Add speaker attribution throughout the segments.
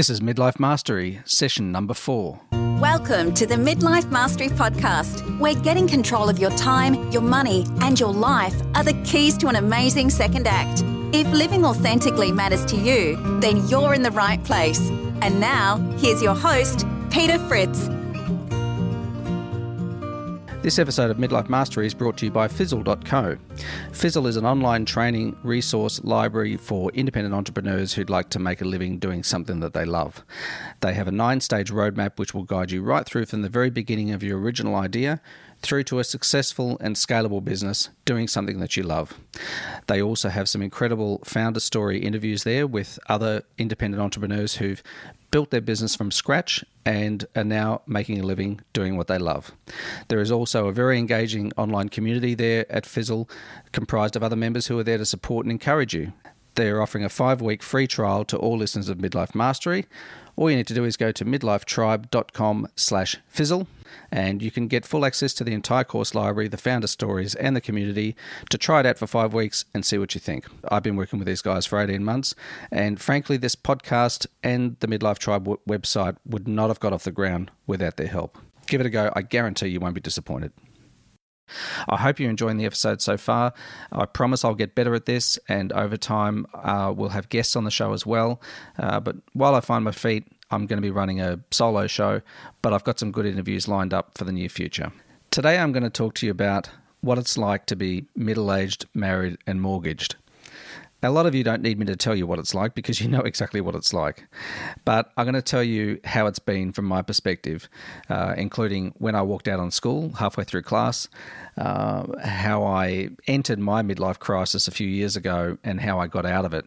Speaker 1: This is Midlife Mastery, session number four.
Speaker 2: Welcome to the Midlife Mastery Podcast, where getting control of your time, your money, and your life are the keys to an amazing second act. If living authentically matters to you, then you're in the right place. And now, here's your host, Peter Fritz.
Speaker 1: This episode of Midlife Mastery is brought to you by Fizzle.co. Fizzle is an online training resource library for independent entrepreneurs who'd like to make a living doing something that they love. They have a nine stage roadmap which will guide you right through from the very beginning of your original idea through to a successful and scalable business doing something that you love. They also have some incredible founder story interviews there with other independent entrepreneurs who've built their business from scratch and are now making a living doing what they love. There is also a very engaging online community there at Fizzle, comprised of other members who are there to support and encourage you. They are offering a five week free trial to all listeners of Midlife Mastery. All you need to do is go to midlifetribe.com slash fizzle and you can get full access to the entire course library, the founder stories, and the community to try it out for five weeks and see what you think. I've been working with these guys for 18 months, and frankly, this podcast and the Midlife Tribe w- website would not have got off the ground without their help. Give it a go. I guarantee you won't be disappointed. I hope you're enjoying the episode so far. I promise I'll get better at this, and over time, uh, we'll have guests on the show as well. Uh, but while I find my feet, I'm going to be running a solo show, but I've got some good interviews lined up for the near future. Today, I'm going to talk to you about what it's like to be middle aged, married, and mortgaged. A lot of you don't need me to tell you what it's like because you know exactly what it's like. But I'm going to tell you how it's been from my perspective, uh, including when I walked out on school halfway through class, uh, how I entered my midlife crisis a few years ago, and how I got out of it,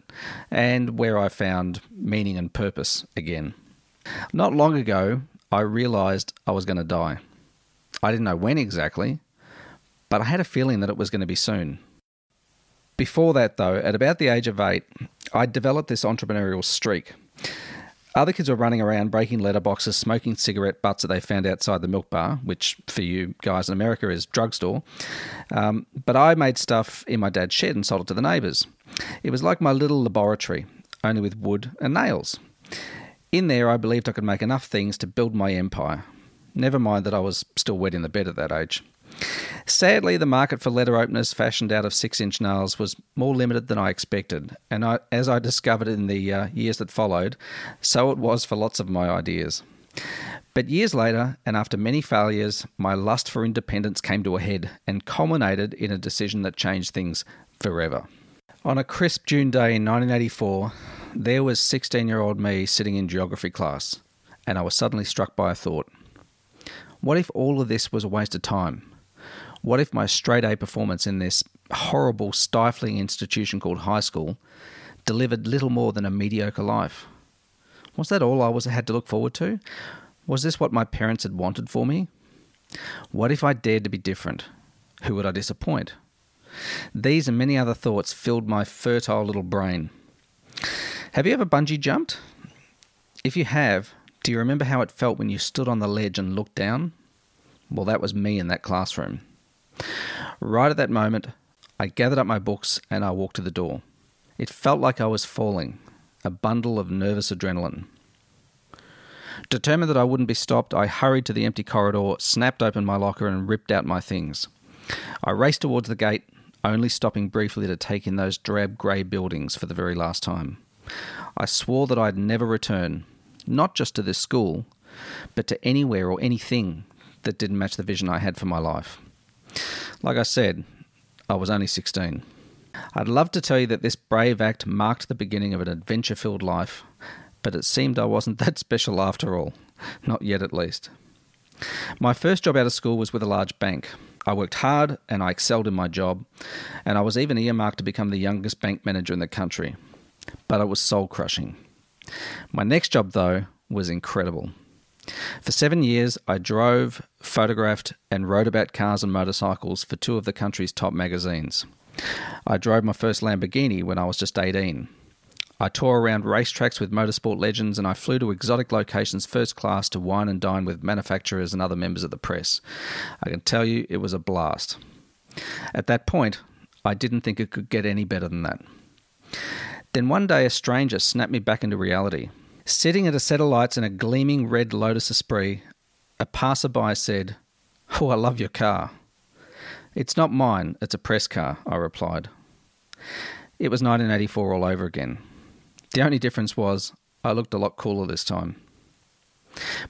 Speaker 1: and where I found meaning and purpose again. Not long ago, I realized I was going to die. I didn't know when exactly, but I had a feeling that it was going to be soon. Before that, though, at about the age of eight, I developed this entrepreneurial streak. Other kids were running around breaking letterboxes, smoking cigarette butts that they found outside the milk bar, which for you guys in America is drugstore. Um, but I made stuff in my dad's shed and sold it to the neighbours. It was like my little laboratory, only with wood and nails. In there, I believed I could make enough things to build my empire. Never mind that I was still wet in the bed at that age. Sadly, the market for letter openers fashioned out of six inch nails was more limited than I expected, and I, as I discovered in the uh, years that followed, so it was for lots of my ideas. But years later, and after many failures, my lust for independence came to a head and culminated in a decision that changed things forever. On a crisp June day in 1984, there was 16 year old me sitting in geography class, and I was suddenly struck by a thought. What if all of this was a waste of time? What if my straight A performance in this horrible, stifling institution called high school delivered little more than a mediocre life? Was that all I was had to look forward to? Was this what my parents had wanted for me? What if I dared to be different? Who would I disappoint? These and many other thoughts filled my fertile little brain. Have you ever bungee jumped? If you have, do you remember how it felt when you stood on the ledge and looked down? Well, that was me in that classroom. Right at that moment, I gathered up my books and I walked to the door. It felt like I was falling, a bundle of nervous adrenaline. Determined that I wouldn't be stopped, I hurried to the empty corridor, snapped open my locker, and ripped out my things. I raced towards the gate, only stopping briefly to take in those drab grey buildings for the very last time. I swore that I'd never return, not just to this school, but to anywhere or anything that didn't match the vision I had for my life. Like I said, I was only 16. I'd love to tell you that this brave act marked the beginning of an adventure filled life, but it seemed I wasn't that special after all. Not yet, at least. My first job out of school was with a large bank. I worked hard and I excelled in my job, and I was even earmarked to become the youngest bank manager in the country. But it was soul crushing. My next job, though, was incredible. For seven years, I drove, photographed, and wrote about cars and motorcycles for two of the country's top magazines. I drove my first Lamborghini when I was just 18. I toured around racetracks with motorsport legends and I flew to exotic locations first class to wine and dine with manufacturers and other members of the press. I can tell you it was a blast. At that point, I didn't think it could get any better than that. Then one day a stranger snapped me back into reality. Sitting at a set of lights in a gleaming red Lotus Esprit, a passerby said, Oh, I love your car. It's not mine, it's a press car, I replied. It was 1984 all over again. The only difference was I looked a lot cooler this time.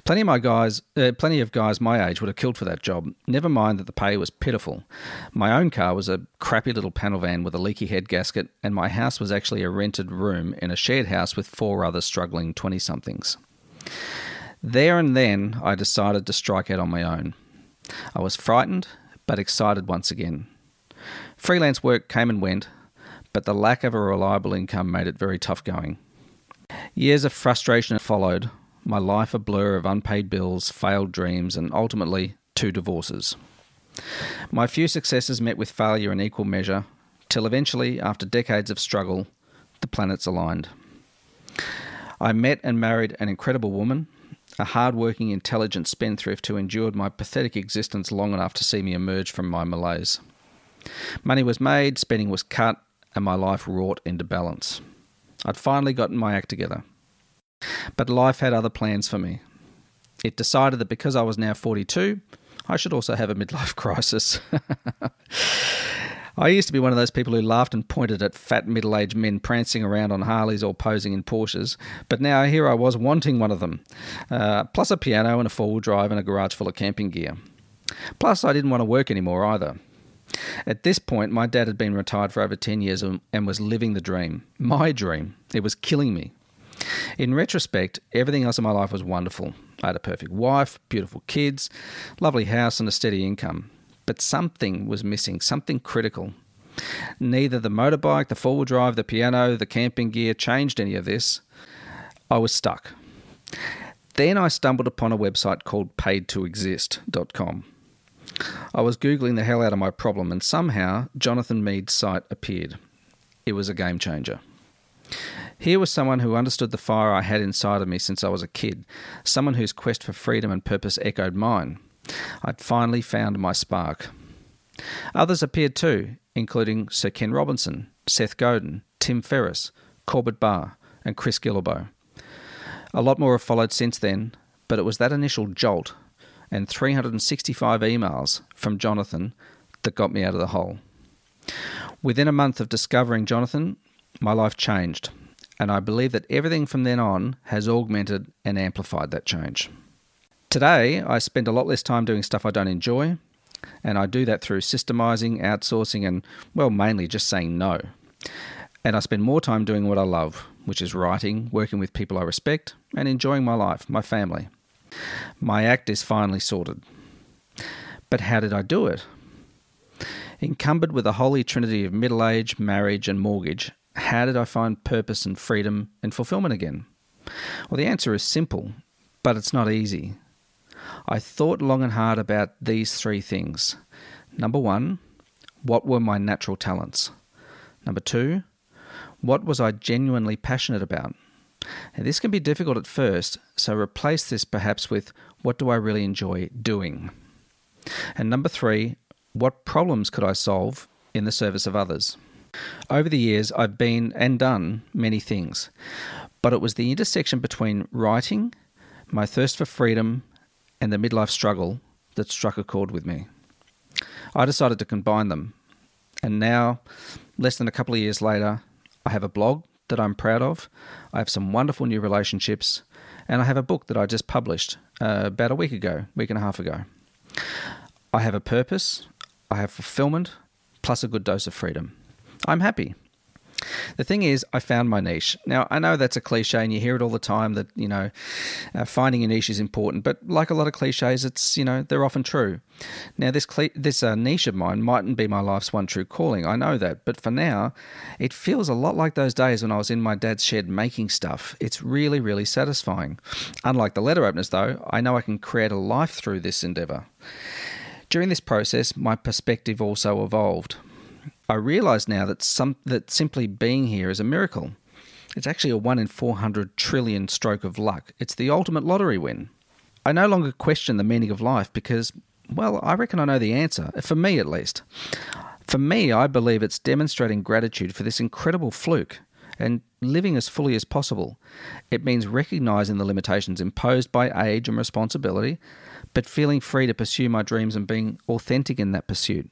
Speaker 1: Plenty of my guys, uh, plenty of guys my age would have killed for that job. Never mind that the pay was pitiful. My own car was a crappy little panel van with a leaky head gasket, and my house was actually a rented room in a shared house with four other struggling twenty-somethings. There and then, I decided to strike out on my own. I was frightened, but excited once again. Freelance work came and went, but the lack of a reliable income made it very tough going. Years of frustration followed, my life a blur of unpaid bills, failed dreams, and ultimately two divorces. My few successes met with failure in equal measure, till eventually, after decades of struggle, the planets aligned. I met and married an incredible woman, a hard-working, intelligent spendthrift who endured my pathetic existence long enough to see me emerge from my malaise. Money was made, spending was cut, and my life wrought into balance. I'd finally gotten my act together. But life had other plans for me. It decided that because I was now 42, I should also have a midlife crisis. I used to be one of those people who laughed and pointed at fat middle aged men prancing around on Harleys or posing in Porsches, but now here I was wanting one of them, uh, plus a piano and a four wheel drive and a garage full of camping gear. Plus, I didn't want to work anymore either. At this point, my dad had been retired for over 10 years and was living the dream. My dream. It was killing me. In retrospect, everything else in my life was wonderful. I had a perfect wife, beautiful kids, lovely house, and a steady income. But something was missing, something critical. Neither the motorbike, the four wheel drive, the piano, the camping gear changed any of this. I was stuck. Then I stumbled upon a website called paidtoexist.com. I was Googling the hell out of my problem, and somehow Jonathan Mead's site appeared. It was a game changer. Here was someone who understood the fire I had inside of me since I was a kid, someone whose quest for freedom and purpose echoed mine. I'd finally found my spark. Others appeared too, including Sir Ken Robinson, Seth Godin, Tim Ferriss, Corbett Barr, and Chris Guillebeau. A lot more have followed since then, but it was that initial jolt and 365 emails from Jonathan that got me out of the hole. Within a month of discovering Jonathan, my life changed, and I believe that everything from then on has augmented and amplified that change. Today, I spend a lot less time doing stuff I don't enjoy, and I do that through systemizing, outsourcing, and, well, mainly just saying no. And I spend more time doing what I love, which is writing, working with people I respect, and enjoying my life, my family. My act is finally sorted. But how did I do it? Encumbered with a holy trinity of middle age, marriage, and mortgage, how did I find purpose and freedom and fulfillment again? Well, the answer is simple, but it's not easy. I thought long and hard about these three things. Number one, what were my natural talents? Number two, what was I genuinely passionate about? Now, this can be difficult at first, so replace this perhaps with what do I really enjoy doing? And number three, what problems could I solve in the service of others? Over the years, I've been and done many things, but it was the intersection between writing, my thirst for freedom, and the midlife struggle that struck a chord with me. I decided to combine them, and now, less than a couple of years later, I have a blog that I'm proud of, I have some wonderful new relationships, and I have a book that I just published uh, about a week ago, week and a half ago. I have a purpose, I have fulfillment, plus a good dose of freedom. I'm happy. The thing is, I found my niche. Now, I know that's a cliche and you hear it all the time that, you know, uh, finding a niche is important, but like a lot of cliches, it's, you know, they're often true. Now, this cle- this uh, niche of mine mightn't be my life's one true calling. I know that. But for now, it feels a lot like those days when I was in my dad's shed making stuff. It's really, really satisfying. Unlike the letter openers, though, I know I can create a life through this endeavour. During this process, my perspective also evolved. I realise now that some that simply being here is a miracle. It's actually a one in four hundred trillion stroke of luck. It's the ultimate lottery win. I no longer question the meaning of life because, well, I reckon I know the answer, for me at least. For me, I believe it's demonstrating gratitude for this incredible fluke, and living as fully as possible. It means recognizing the limitations imposed by age and responsibility, but feeling free to pursue my dreams and being authentic in that pursuit.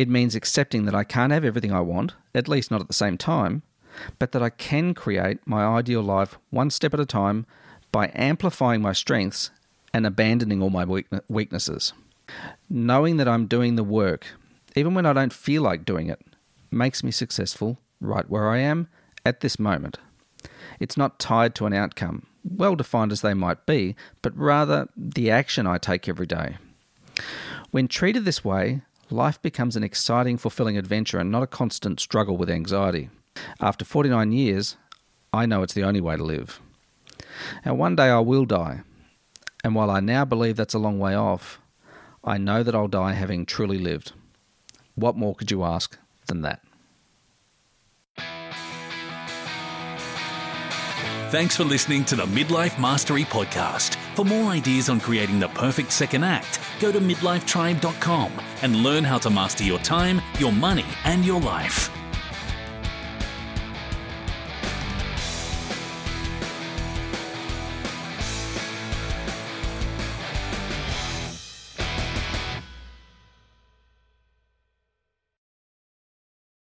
Speaker 1: It means accepting that I can't have everything I want, at least not at the same time, but that I can create my ideal life one step at a time by amplifying my strengths and abandoning all my weaknesses. Knowing that I'm doing the work, even when I don't feel like doing it, makes me successful right where I am at this moment. It's not tied to an outcome, well defined as they might be, but rather the action I take every day. When treated this way, life becomes an exciting, fulfilling adventure and not a constant struggle with anxiety. After 49 years, I know it's the only way to live. Now, one day I will die, and while I now believe that's a long way off, I know that I'll die having truly lived. What more could you ask than that?
Speaker 3: Thanks for listening to the Midlife Mastery Podcast. For more ideas on creating the perfect second act, go to midlifetribe.com and learn how to master your time, your money, and your life.